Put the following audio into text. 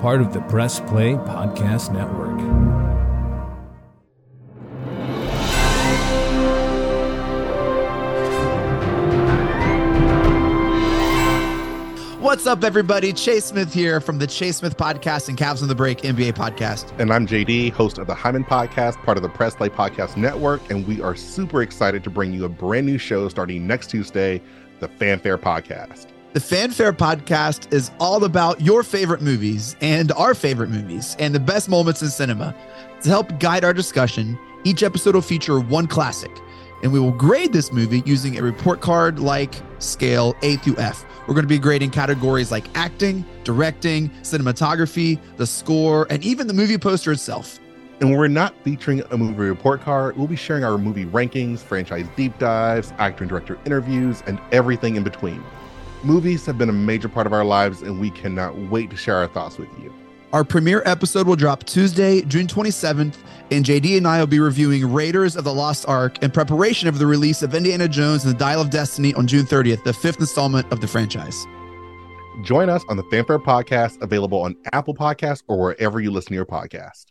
part of the Press Play Podcast Network. What's up, everybody? Chase Smith here from the Chase Smith Podcast and Cavs on the Break NBA Podcast. And I'm JD, host of the Hyman Podcast, part of the Press Play Podcast Network. And we are super excited to bring you a brand new show starting next Tuesday, the Fanfare Podcast. The Fanfare Podcast is all about your favorite movies and our favorite movies and the best moments in cinema. To help guide our discussion, each episode will feature one classic, and we will grade this movie using a report card like scale A through F. We're going to be grading categories like acting, directing, cinematography, the score, and even the movie poster itself. And when we're not featuring a movie report card. We'll be sharing our movie rankings, franchise deep dives, actor and director interviews, and everything in between. Movies have been a major part of our lives, and we cannot wait to share our thoughts with you. Our premiere episode will drop Tuesday, June 27th, and JD and I will be reviewing Raiders of the Lost Ark in preparation of the release of Indiana Jones and the Dial of Destiny on June 30th, the fifth installment of the franchise. Join us on the Fanfare Podcast, available on Apple Podcasts or wherever you listen to your podcast.